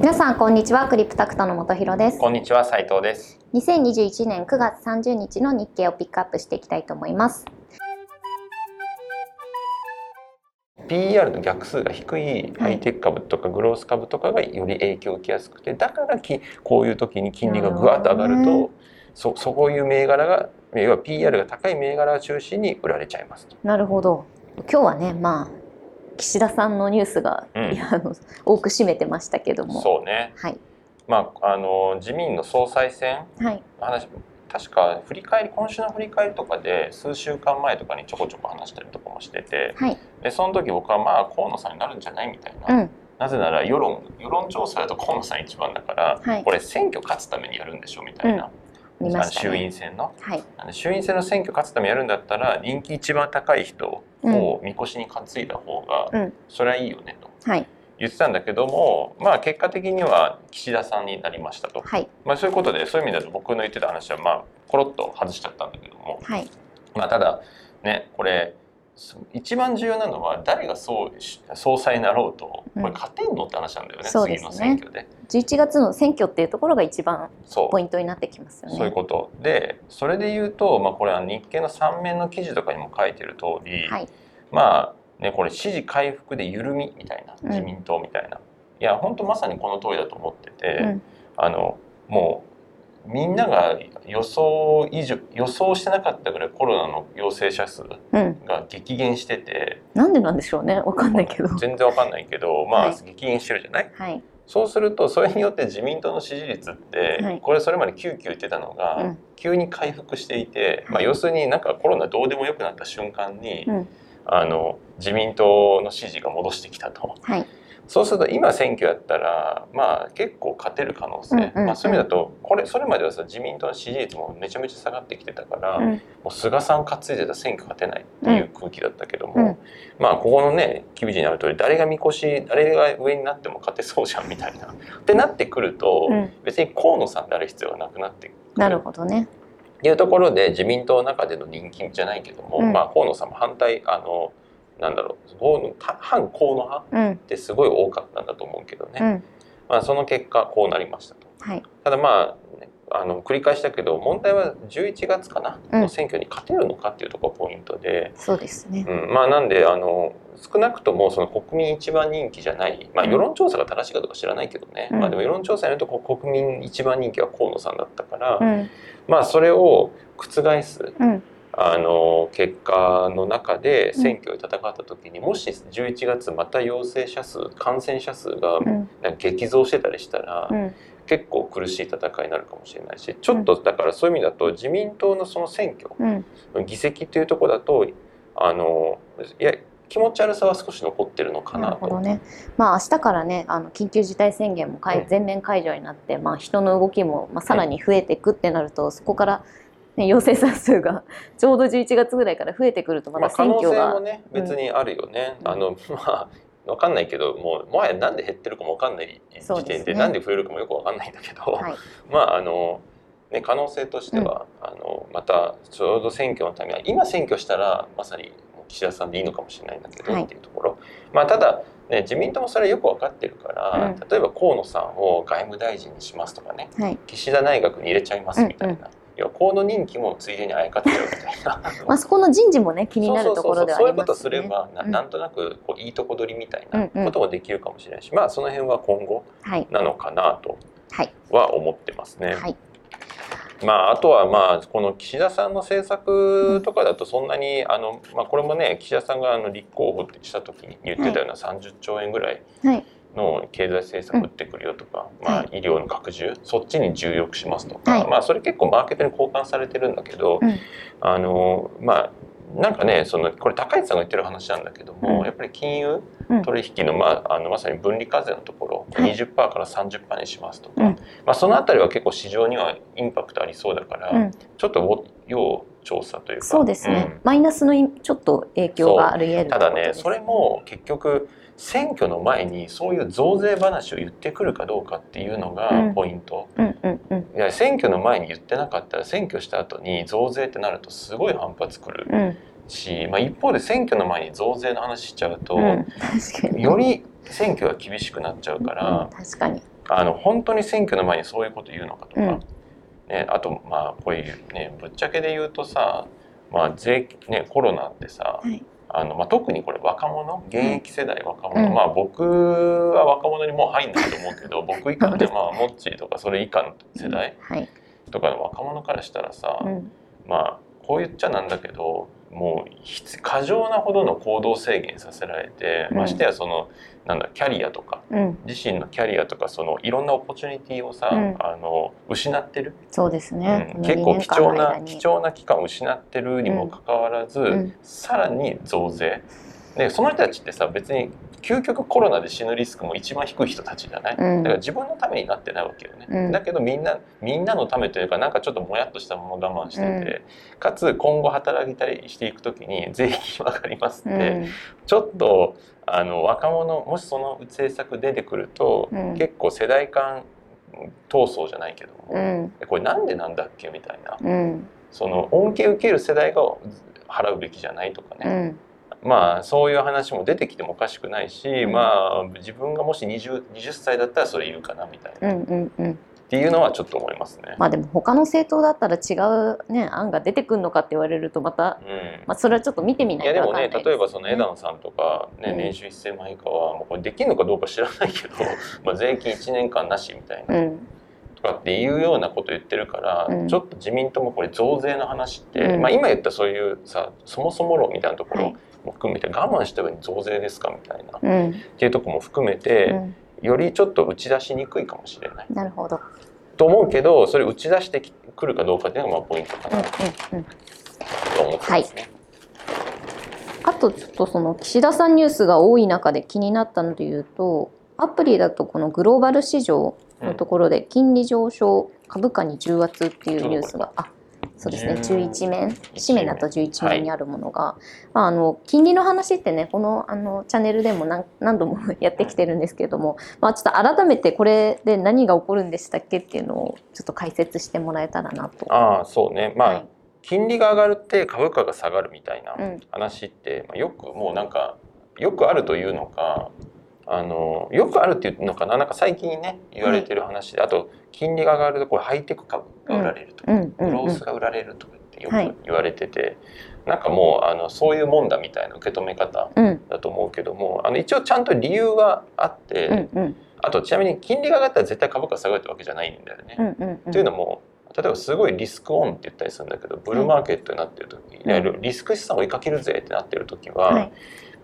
皆さんこんにちは。クリプタクトの本博です。こんにちは斉藤です。2021年9月30日の日経をピックアップしていきたいと思います。PER の逆数が低いハイテク株とかグロース株とかがより影響を受けやすくてだからきこういう時に金利がぐわっと上がるとそそういう銘柄が要は PR が高い銘柄を中心に売られちゃいますなるほど。今日はねまあ岸田さんのニュースが、うん。いやあの多く占めてましたけども。そうね。はい。まああの自民の総裁選？はい。の話確か振り返り今週の振り返りとかで数週間前とかにちょこちょこ話したりとかもしててはい。でその時僕はまあ河野さんになるんじゃないみたいな、うん。なぜなら世論世論調査だと河野さん一番だから、はい。これ選挙勝つためにやるんでしょみたいな、見ましたあの衆ね院選の。はい。あの衆院選の選挙勝つためにやるんだったら人気一番高い人をみこしに担いだ方が、うん。それはいいよねと。はい。言ってたんだけどもまあ結果的には岸田さんになりましたと、はい。まあ、そういうことでそういう意味だと僕の言ってた話はまあコロッと外しちゃったんだけども、はい。まあ、ただねこれ一番重要なのは誰が総総裁になろうとこれ勝てんのって話なんだよね、そうですね。次の選挙で。11月の選挙っていうところが一番ポイントになってきますよね。そういうこと。でそれで言うと、まあ、これは日経の3面の記事とかにも書いてる通り、はい。まあねこれ支持回復で緩みみたいなうん自民党みたいな、いや本当まさにこの通りだと思ってて、うん。あのもうみんなが予想以上予想してなかったぐらいコロナの陽性者数うん。が激減してて。なんでなんでしょうね。わかんないけど。全然わかんないけどまあ、はい。激減してるじゃない？はい。そうするとそれによって自民党の支持率って、はい。これそれまで99言ってたのが、うん。急に回復していて、まあ、はい要するになんかコロナどうでもよくなった瞬間に、うん。あの自民党の支持が戻してきたと。はいそうすると今選挙やったらまあ結構勝てる可能性、うんうんうん。まあ、そういう意味だとこれそれまではさ自民党の支持率もめちゃめちゃ下がってきてたから、うん。もう菅さん担いでた選挙勝てないっていう空気だったけども、うん。まあここのね記事にある通り誰がみこし誰が上になっても勝てそうじゃんみたいな。ってなってくると、うん。別に河野さんである必要がなくなってくる。なるほどね。っていうところで自民党の中での人気じゃないけども、うん。まあ河野さんも反対あのなんだろう反河野派うん。ってすごい多かったんだと思うけどね、うん。まあ、その結果こうなりましたと。はい。ただまあ、ね、あの繰り返したけど問題は11月かな、うん。の選挙に勝てるのかっていうところがポイントで、そうですね。うん、まあなんであの少なくともその国民一番人気じゃない、まあ、うん。世論調査が正しいかどうか知らないけどね、うん。まあ、でも世論調査によると国民一番人気は河野さんだったから、うん。まあそれを覆すうんあの結果の中で選挙で戦った時に、もし11月また陽性者数感染者数が激増してたりしたら、うん。結構苦しい戦いになるかもしれないしちょっとだからそういう意味だと自民党のその選挙うん。議席というところだとあのいや気持ち悪さは少し残ってるのかななと。るほどね。まあ明日からね、あの緊急事態宣言もうん。全面解除になって、まあ人の動きもまあさらに増えていくってなると、そこから、ね、陽性者数がちょうど11月ぐらいから増えてくるとままあ、た可能性選挙が、もね別にあるよね。うん。あの まあわかんないけどもうもはやなんで減ってるかもわかんない時点でなんで増えるかもよくわかんないんだけど、はい、まああのね可能性としては、あのまたちょうど選挙のためは今選挙したらまさに岸田さんでいいのかもしれないんだけど、はい。っていうところ。まあただね自民党もそれはよく分かってるから、うん。例えば河野さんを外務大臣にしますとかねはい。岸田内閣に入れちゃいますみたいな、うん要は河野人気もついでにあやかっちゃうみたいな。まあそこの人事もね気になるところではあそうそうそういうことりますね。すればな,、うん。なんとなくこういいとこ取りみたいうんうなん。こともできるかもしれないし、まあその辺は今後はい。なのかなとはい。は思ってますね。はい。まあ、あとはまあこの岸田さんの政策とかだとそんなにあの、まあ、これもね岸田さんがあの立候補した時に言ってたような30兆円ぐらいはいの経済政策打ってくるよとか、まあ、医療の拡充そっちに重力しますとか、はい。まあ、それ結構マーケットに交換されてるんだけど、うん。あのまあなんかねそのこれ高市さんが言ってる話なんだけども、うん。やっぱり金融うん。取引の,、まあ、あのまさに分離課税のところ、はい。20%から30%にしますとか、うん。まあ、そのあたりは結構市場にはインパクトありそうだから、うん。ちょっと要調査というか。そうですね、うん。マイナスのいちょっと影響があり得るただねそれも結局選挙の前にそういう増税話を言ってくるかどうかっていうのがうん。ポイント、いや選挙の前に言ってなかったら選挙した後に増税ってなるとすごい反発くるうん。し、まあ、一方で選挙の前に増税の話しちゃうと、うん。より選挙が厳しくなっちゃうから、うん。あの本当に選挙の前にそういうこと言うのかとか、うん。ね、あとまあこういうねぶっちゃけで言うとさ、まあ税ね、コロナってさ、はいあのまあ、特にこれ若者現役世代若者、うんまあ僕は若者にもう入んないと思うけど 僕以下ね、まあ、モッチーとかそれ以下の世代はい。とかの若者からしたらさ、うん。まあこう言っちゃなんだけどもう必過剰なほどの行動制限させられて、うんましてやそのなんだキャリアとかうん。自身のキャリアとかそのいろんなオポチュニティをさ、うんあの失ってる、そうですね。うん結構貴重な貴重。重な期間を失ってるにもかかわらず、んさらに増税でその人たちってさ別に究極コロナで死ぬリスクも一番低い人たちじゃない、うんだから自分のためになってないわけよね、うんだけどみんなみんなのためというかなんかちょっともやっとしたもの我慢してて、かつ今後働いたりしていく時に税金上がりますって、うん。ちょっとあの若者もしその政策出てくると、うん結構世代間闘争じゃないけども、うん。これなんでなんだっけみたいなうん。その恩恵を受ける世代が払うべきじゃないとかね、うん。まあそういう話も出てきてもおかしくないし、うんまあ自分がもし 20, 20歳だったらそれいるかなみたいな、っうん。うん。うん。ていうのはちょっと思いますね。まあでも他の政党だったら違うね案が出てくるのかって言われるとまた、うんまあ、それはちょっと見てみないいとやでもわかんないですね例えばその枝野さんとか、ねうん年収1000万以下はもうこれできるのかどうか知らないけど まあ税金1年間なしみたいな、うんとかっていうようなこと言ってるから、うん。ちょっと自民党もこれ増税の話って、うん。まあ、今言ったそういうさそもそも論みたいなところはい。も含めて我慢した上に増税ですかみたいな、っうん。ていうところも含めて、うん。よりちょっと打ち出しにくいかもしれない。なるほど。と思うけどそれ打ち出してくるかどうかっていうのがまあポイントかうんなうんうん。と思ってますね。あとちょっとその岸田さんニュースが多い中で気になったので言うとアプリだとこのグローバル市場のところで金利上昇株価に重圧っていうニュースがあそうですね10 11面。紙面だと11面にあるものが、まあ、あの金利の話ってねこのあのチャンネルでも何何度もやってきてるんですけれども、まあ、ちょっと改めてこれで何が起こるんでしたっけっていうのをちょっと解説してもらえたらなと。ああそうね。まあ、はい。金利が上がるって株価が下がるみたいなうん。話って、まあ、よくもうなんかよくあるというのかあのよくあるっていうのかな？なんか最近ね言われてる話で、あと金利が上がるとこれハイテク株が売られるとか、グロうん。ースが売られるとかってよはい。く言われてて、なんかもうあのそういうもんだみたいな受け止め方うん。だと思うけどもあの一応ちゃんと理由があって、うん。うん。あとちなみに金利が上がったら絶対株価下がるってわけじゃないんだよね。というのも例えばすごいリスクオンって言ったりするんだけどブルーマーケットになってる時、いわゆるリスク資産を追いかけるぜってなってる時は、はい。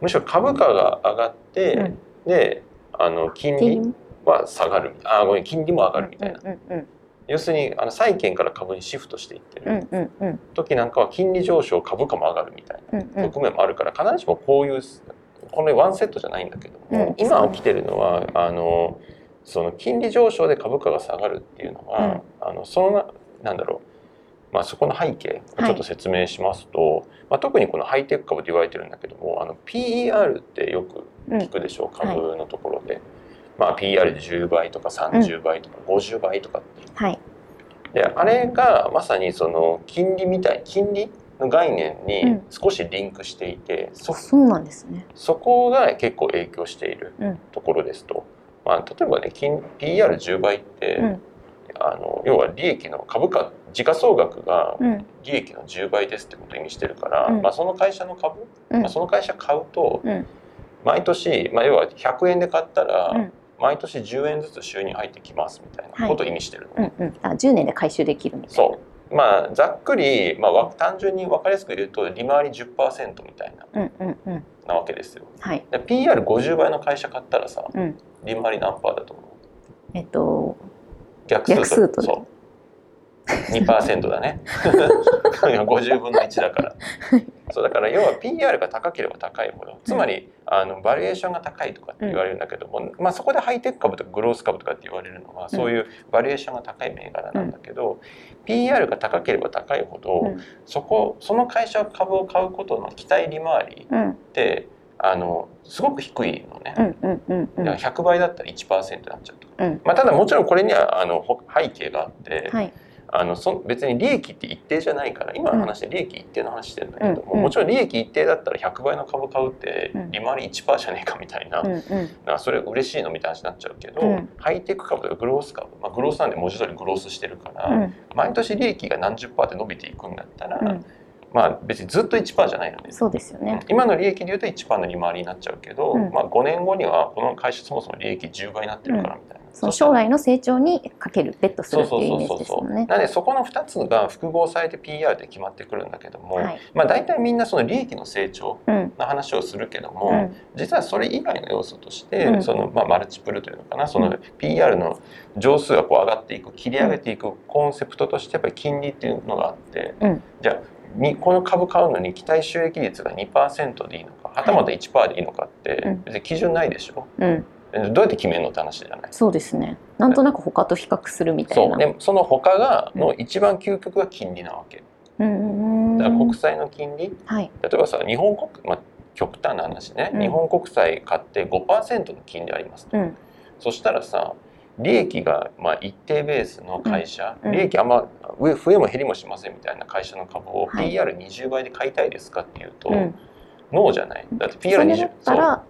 むしろ株価が上がって、うんであの金利は下がるあごめん金利も上がるみたいな、うんうん要するにあの債券から株にシフトしていってうんるうんうん。時なんかは金利上昇株価も上がるみたいうんうなん。側面もあるから必ずしもこういうこれワンセットじゃないんだけども、うん。今起きてるのはあのその金利上昇で株価が下がるっていうのは、あのそのななんだろう、まあ、そこの背景をちょっと説明しますと、まあ、特にこのハイテク株と言われてるんだけどもあの PER ってよく聞くでしょう、うん株のところで。まあ、PER で10倍とか30倍とか50倍とかっていう。はい。であれがまさにその金利みたい金利の概念うにん。少しリンクしていて、そそうなんですね。そこが結構影響しているうん。ところですと、まあ、例えばね金 PR10 倍って、うん。あの要は利益の株価時価総額がうん。利益の10倍ですってことを意味してるから、うん。まあ、その会社の株、うん。まあ、その会社買うとうん毎年、まあ、要は100円で買ったら、うん毎年10円ずつ収入入ってきますみたいなことを意味してるの、うんうん。あ10年で回収できるみたいな。そうまあざっくり、まあわ、単純に分かりやすく言うと利回り10%みたいなうんうんうん。なわけですよ。はい。で PR50 倍の会社買ったらさうん。利回り何パーだと思う？えっと逆数逆数とそう2%だね 50分の1だから そうだから要は PR が高ければ高いほどつまりあのバリエーションが高いとかって言われるんだけども、まあ、そこでハイテク株とかグロース株とかって言われるのはそういうバリエーションが高い銘柄なんだけど、PR が高ければ高いほど、うんそこその会社株を買うことの期待利回りうんってあのすごく低いのね。うんうんうんうん。だから100倍だったら1%になっちゃうとか、うんまあ、ただもちろんこれにはあのほ背景があって、はい。あのそ別に利益って一定じゃないから今の話で利益一定の話してるんだけども、うん。もちろん利益一定だったら100倍の株買うってうん。利回り1%じゃねえかみたいな、うんうん。だからそれ嬉しいのみたいな話になっちゃうけど、うん。ハイテク株とかグロース株、まあ、グロースなんで文字通りグロースしてるから、うん。毎年利益が何十パーって伸びていくんだったら、うん。まあ別にずっと1%じゃないので、そうですよね。今の利益でいうと1%の利回りになっちゃうけど、うん。まあ、5年後にはこの会社そもそも利益10倍になってるからみたいな。その将来の成長にかけるベットするっていうイメージですもんね。なのでそこの2つが複合されて PR で決まってくるんだけども、はい。まあ、大体みんなその利益の成長うん。の話をするけども、うん。実はそれ以外の要素として、うん。そのまあ、マルチプルというのかなそうのん PR の上数がこう上がっていく切り上げていくコンセプトとしてやっぱり金利っていうのがあって、うん。じゃあにこの株買うのに期待収益率が2%でいいのかはたまた1%でいいのかってうん。別に基準ないでしょ、うん、どうやって決めるのって話じゃない？そうですね。なんとなく他と比較するみたいな。そう。でその他がの一番究極が金利なわけ。うんだから国債の金利？はい。例えばさ日本国、まあ、極端な話ね、うん。日本国債買って5%の金利ありますと、うん。そしたらさ利益がまあ一定ベースの会社、うん。利益あんま上増えも減りもしませんみたいな会社の株をはい。PR20 倍で買いたいですかっていうと、うん。ノーじゃない？だってそれだ PR20 ったら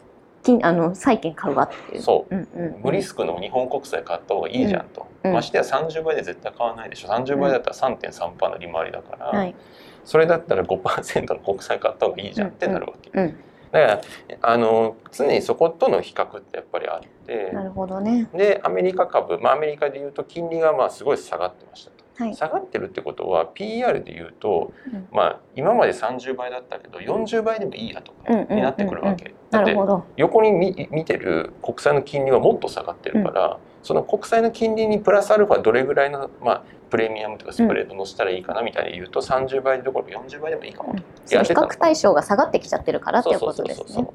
金あの債券買うわっていう。そううんうん。無リスクの日本国債買った方がいいじゃんと、うんましてや30倍で絶対買わないでしょ30倍だったら3.3%の利回りだから、はい。それだったら5%の国債買った方がいいじゃんってなるわけ、うん。だからあの常にそことの比較ってやっぱりあってなるほどね。でアメリカ株、まあ、アメリカでいうと金利がまあすごい下がってましたと。はい。下がってるってことは PR でいうと、うんまあ、今まで30倍だったけど40倍でもいいやとかうんうんうんうんになってくるわけ。だって。横に見見てる国債の金利はもっと下がってるから、その国債の金利にプラスアルファどれぐらいの、まあ、プレミアムとかスプレード乗せたらいいかなみたいに言うと30倍どころ40倍でもいいかもと。その比較対象が下がってきちゃってるからっていうことですね。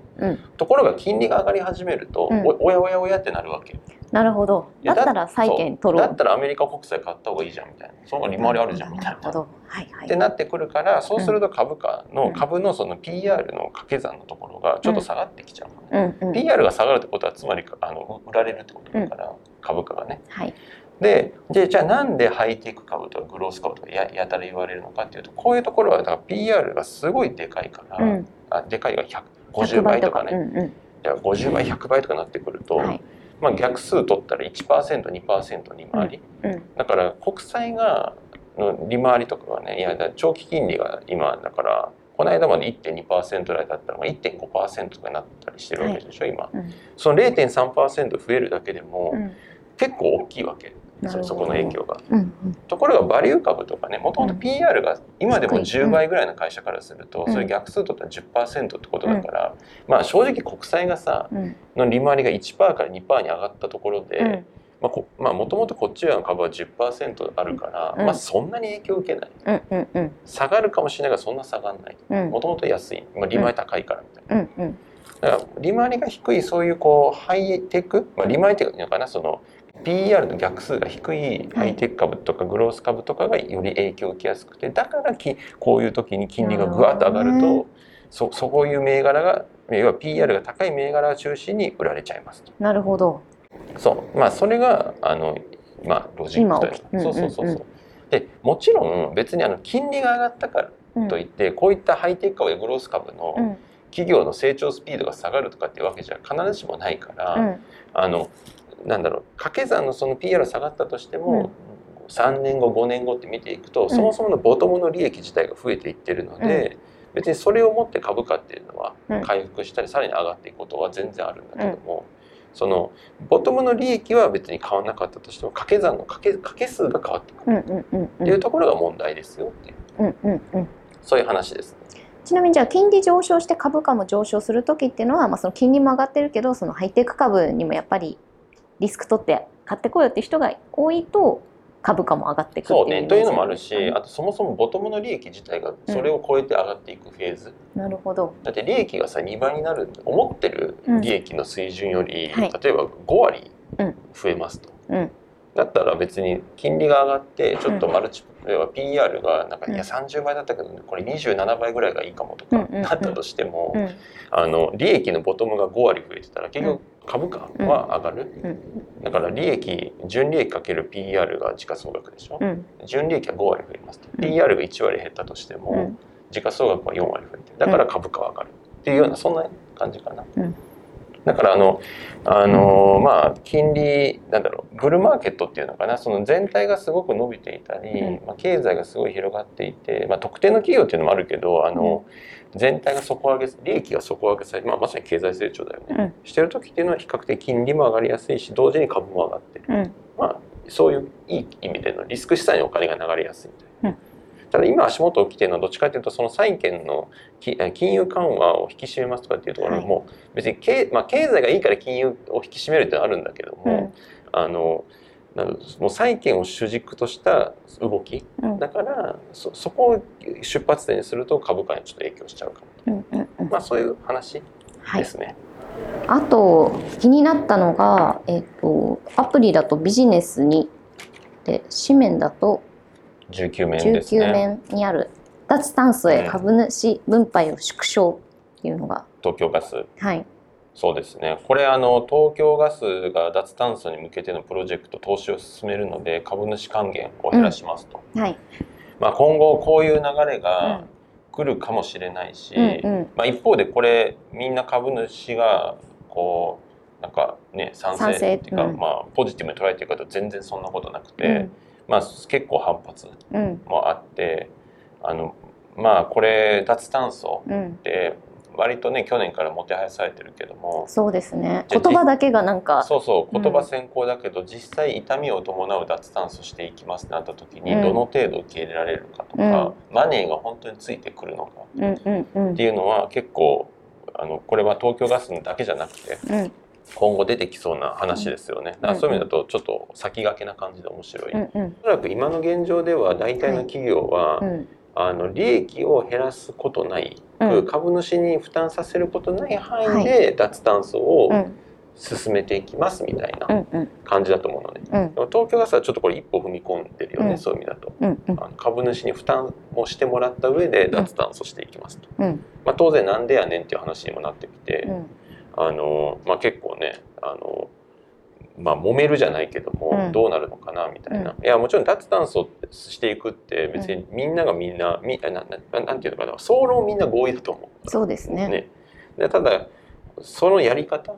ところが金利が上がり始めると、うんおおやおやおやってなるわけ。なるほど。だったら債券取ろう。だったらアメリカ国債買った方がいいじゃんみたいなその利回りあるじゃんみたいな。なるほど。はいはい。ってなってくるからそうすると株価の、うん株のその PR の掛け算のところがちょっと下がってきちゃううんうん。PR が下がるってことはつまりあの売られるってことだから、株価がね。はい。ででじゃあなんでハイテク株とかグロース株とかややたら言われるのかっていうとこういうところはだから PR がすごいでかいから、うん。あでかいが150倍とかね、うんうん。じゃあ50倍100倍とかなってくると、はい。まあ、逆数取ったら 1%2% 利回り、うん。だから国債がの利回りとかがねいや長期金利が今だからこの間まで1.2%ぐらいだったのが1.5%とかになったりしてるわけでしょ、今うん。その0.3%増えるだけでもうん。結構大きいわけ、そそこの影響が。うんうん。ところがバリュー株とかねもともと PR が今でも低い。10倍ぐらいの会社からすると、うん。それ逆数取ったら10%ってことだから、まあ正直国債がさうん。の利回りが1%から2%に上がったところで、うん。まあこまあもともとこっち側の株は10%あるから、うん。まあそんなに影響を受けない。うんうんうん。下がるかもしれないがそんな下がらない。うん。もともと安い、まあ、利回り高いからみたいな、うんうん。だから利回りが低いそういうこうハイテク、まあ、利回りっていうのかなその PR の逆数が低いハイテク株とかグロース株とかがより影響を受けやすくてだからきこういう時に金利がぐわっと上がるとそそういう銘柄が要は PR が高い銘柄を中心に売られちゃいますと。なるほど。そうまあそれがあのまあロジックというか今起きそうそうそううんうんそうでもちろん別にあの金利が上がったからうん。といってこういったハイテク株やグロース株のうん。企業の成長スピードが下がるとかっていうわけじゃ必ずしもないから、うん。あのなんだろう掛け算のその PR 下がったとしても、3年後5年後って見ていくと、ん。そもそものボトムの利益自体が増えていってるので、別にそれをもって株価っていうのはうん。回復したりさらに上がっていくことは全然あるんだけども、そのボトムの利益は別に変わらなかったとしても掛け算の掛け掛け数が変わってくる。うんうんうん。っていうところが問題ですよっていう。うんうんうん。そういう話です。ちなみにじゃあ金利上昇して株価も上昇する時っていうのは、まあ、その金利も上がってるけどそのハイテク株にもやっぱりリスク取って買ってこようって人が多いと株価も上がっていくっていうそうね。というのもあるしあとそもそもボトムの利益自体がそれを超えて上がっていくフェーズ、なるほど。だって利益がさ2倍になる思ってる利益の水準より、はい。例えば5割うん。増えますと。うん。だったら別に金利が上がってちょっとマルチプレは PR がなんかいや30倍だったけど、ね、これ27倍ぐらいがいいかもとかなったとしても、あの利益のボトムが5割増えてたら結局株価は上がる、だから利益純利益かける PR が時価総額でしょ、純利益は5割増えますと、PR が1割減ったとしても、時価総額は4割増えてだから株価は上がるっていうようなそんな感じかな。だからあの、あのまあ金利なんだろうブルーマーケットっていうのかなその全体がすごく伸びていたり、まあ、経済がすごい広がっていて、まあ、特定の企業っていうのもあるけどあの、全体が底上げ利益が底上げされて、まあ、まさに経済成長だよね、うん、してる時っていうのは比較的金利も上がりやすいし同時に株も上がってる、うん、まあそういういい意味でのリスク資産にお金が流れやすいみたいな。ただ今足元起きてるのはどっちかというとその債券の金融緩和を引き締めますとかっていうところも別に経,、まあ、経済がいいから金融を引き締めるってあるんだけども、うん、あのもう債券を主軸とした動き、うん、だからそそこを出発点にすると株価にちょっと影響しちゃうかも、うんうんうん、まあそういう話ですね。はい、あと気になったのが、えーと、アプリだとビジネスにで紙面だと19面ですね。19面にある脱炭素へ株主分配を縮小っていうのが、東京ガス。はい。そうですね。これあの東京ガスが脱炭素に向けてのプロジェクト投資を進めるので株主還元を減らしますと、うん。はい。まあ、今後こういう流れが来るかもしれないし、うんうん、まあ、一方でこれみんな株主がこうなんかね賛成っていうか、うん、まあ、ポジティブに捉えてる方全然そんなことなくて、うん、まあ、結構反発もあって、あのまあこれ脱炭素って割とね去年からもてはやされてるけどもそうですね。言葉だけがなんかそうそう言葉先行だけど、うん、実際痛みを伴う脱炭素していきますってなった時に、どの程度受け入れられるかとか、うん、マネーが本当についてくるのかっていうのは結構あのこれは東京ガスだけじゃなくて、今後出てきそうな話ですよね。だからそういう意味だとちょっと先駆けな感じで面白い。おそらく今の現状では大体の企業は、はいあの利益を減らすことない。く、株主に負担させることない範囲で脱炭素を進めていきますみたいな感じだと思うのね、うん、東京ガスはちょっとこれ一歩踏み込んでるよね、うん、そういう意味だと、うん、あの株主に負担をしてもらった上で脱炭素していきますと、まあ、当然なんでやねんっていう話にもなってきて、あのまあ、結構ねあのまあ揉めるじゃないけども、どうなるのかなみたいな、いやもちろん脱炭素していくって別にみんながみんなみなななんていうのかな総論みんな合意だと思う。そうですね。ね。でただそのやり方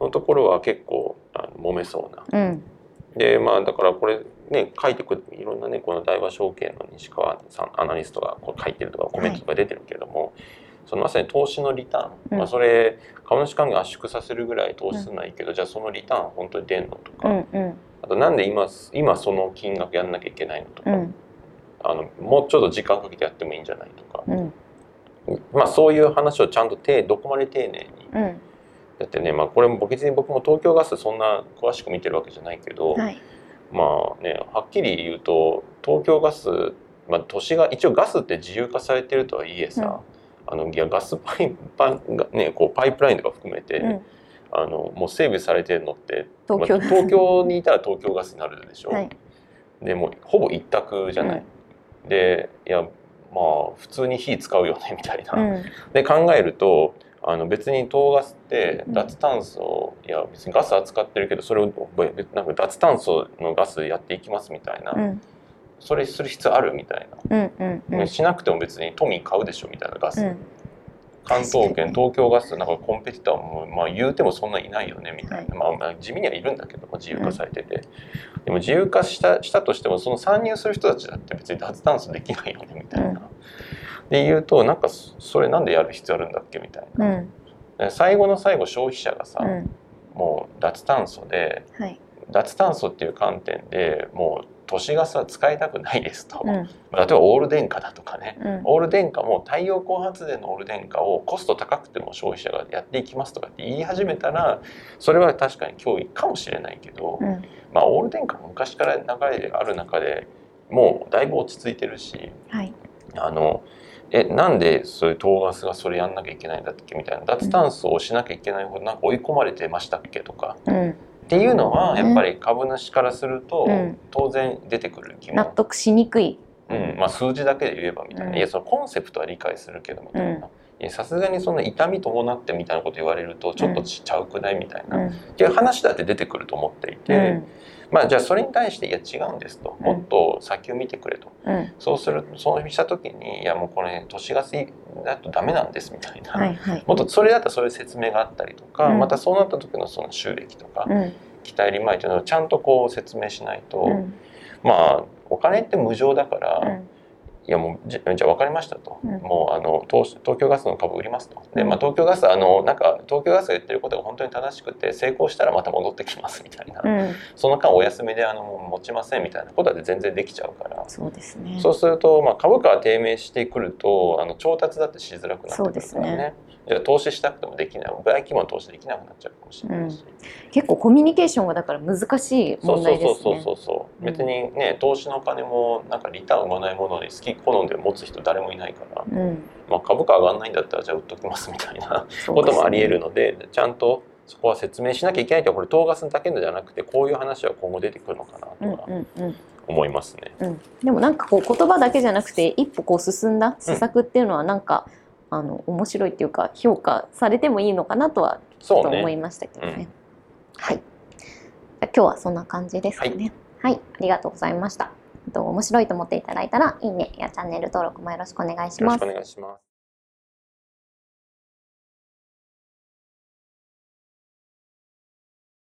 のところは結構あの揉めそうな、うん、でまあだからこれね書いてくるいろんなねこの大和証券の西川さんアナリストがこう書いてるとかコメントとか出てるけれども、はいそのまさに投資のリターン、うん、まあ、それ株主還元圧縮させるぐらい投資するのはいいけど、うん、じゃあそのリターン本当に出んのとか、うんうん、あとなんで今今その金額やんなきゃいけないのとか、あのもうちょっと時間かけてやってもいいんじゃないとか、まあそういう話をちゃんとてどこまで丁寧に。やってね、まあ、これも別に僕も東京ガスそんな詳しく見てるわけじゃないけど、はい、まあねはっきり言うと東京ガス、まあ、都市が一応ガスって自由化されてるとはいえさ、あのいやガスパイパがねこうパイプラインとか含めて、うん、あのもう整備されてるのって東京,、まあ、東京にいたら東京ガスになるでしょ、はい、でもほぼ一択じゃない、うん、でいやまあ普通に火使うよねみたいな、うん、で考えるとあの別に東ガスって脱炭素、いや別にガス扱ってるけどそれをなんか脱炭素のガスやっていきますみたいな、それする必要あるみたいな、うんうんうん、しなくても別に都民買うでしょみたいなガス、うん、関東圏東京ガスなんかコンペティターもまあ言うてもそんないないよねみたいな、はい、まあ、地味にはいるんだけど、まあ、自由化されてて、うん、でも自由化したしたとしてもその参入する人たちだって別に脱炭素できないよねみたいな、うん、で言うとなんかそれなんでやる必要あるんだっけみたいな、最後の最後消費者がさ、もう脱炭素で、はい、脱炭素っていう観点でもう都市ガスは使いたくないですと、うん、例えばオール電化だとかね、うん、オール電化も太陽光発電のオール電化をコスト高くても消費者がやっていきますとかって言い始めたらそれは確かに脅威かもしれないけど、うん、まあオール電化も昔から流れである中でもうだいぶ落ち着いてるし、はい、あのえなんでそういう東ガスがそれやんなきゃいけないんだっけみたいな脱炭素をしなきゃいけないほどなんか追い込まれてましたっけとか。っていうのはやっぱり株主からするとうん。当然出てくる疑問、納得しにくい。うん。まあ、数字だけで言えばみたいな、うん。いやそのコンセプトは理解するけどみたいな、さすがにそんな痛み伴ってみたいなこと言われるとちょっとちちゃうくないみたいな、うんっていう話だって出てくると思っていて、うんまあじゃあそれに対していや違うんですと。うん。もっと先を見てくれと、うん。そうするそうした時にいやもうこれ都市ガスだとダメなんですみたいな、はいはい。もっとそれだったらそういう説明があったりとか、うん。またそうなった時のその収益とか、うん。期待利回りというのをちゃんとこう説明しないと、うん。まあお金って無常だから、うんいやもうじゃじゃあ分かりましたと、うん。もうあの東東京ガスの株売りますと。で、うん。まあ、東京ガスあのなんか東京ガスが言ってることが本当に正しくて成功したらまた戻ってきますみたいな、うん。その間お休みであの持ちませんみたいなことで全然できちゃうから、そうですね。そうすると、まあ、株価が低迷してくるとあの調達だってしづらくなってくるからね投資したくてもできない大規模な投資できなくなっちゃうかもしれないし。結構コミュニケーションがだから難しいそう問題ですそうそうそうね。そうそう、うん別にね投資のお金もなんかリターン生まないものに好き好んで持つ人誰もいないから、うん。まあ、株価上がんないんだったらじゃあ売っときますみたいなこともありえる。るのでちゃんとそこは説明しなきゃいけないけどこれ東ガスだけのじゃなくてこういう話は今後出てくるのかなうんとはうんうん思いますね。うん。でもなんかこう言葉だけじゃなくて一歩こう進んだ施策っていうのはなんか、あの面白いっていうか評価されてもいいのかなとはちょっと思いましたけどね。うんはい。今日はそんな感じですかね。はい、ありがとうございました。と面白いと思っていただいたらいいねやチャンネル登録もよろしくお願いしますよろしくお。願いします。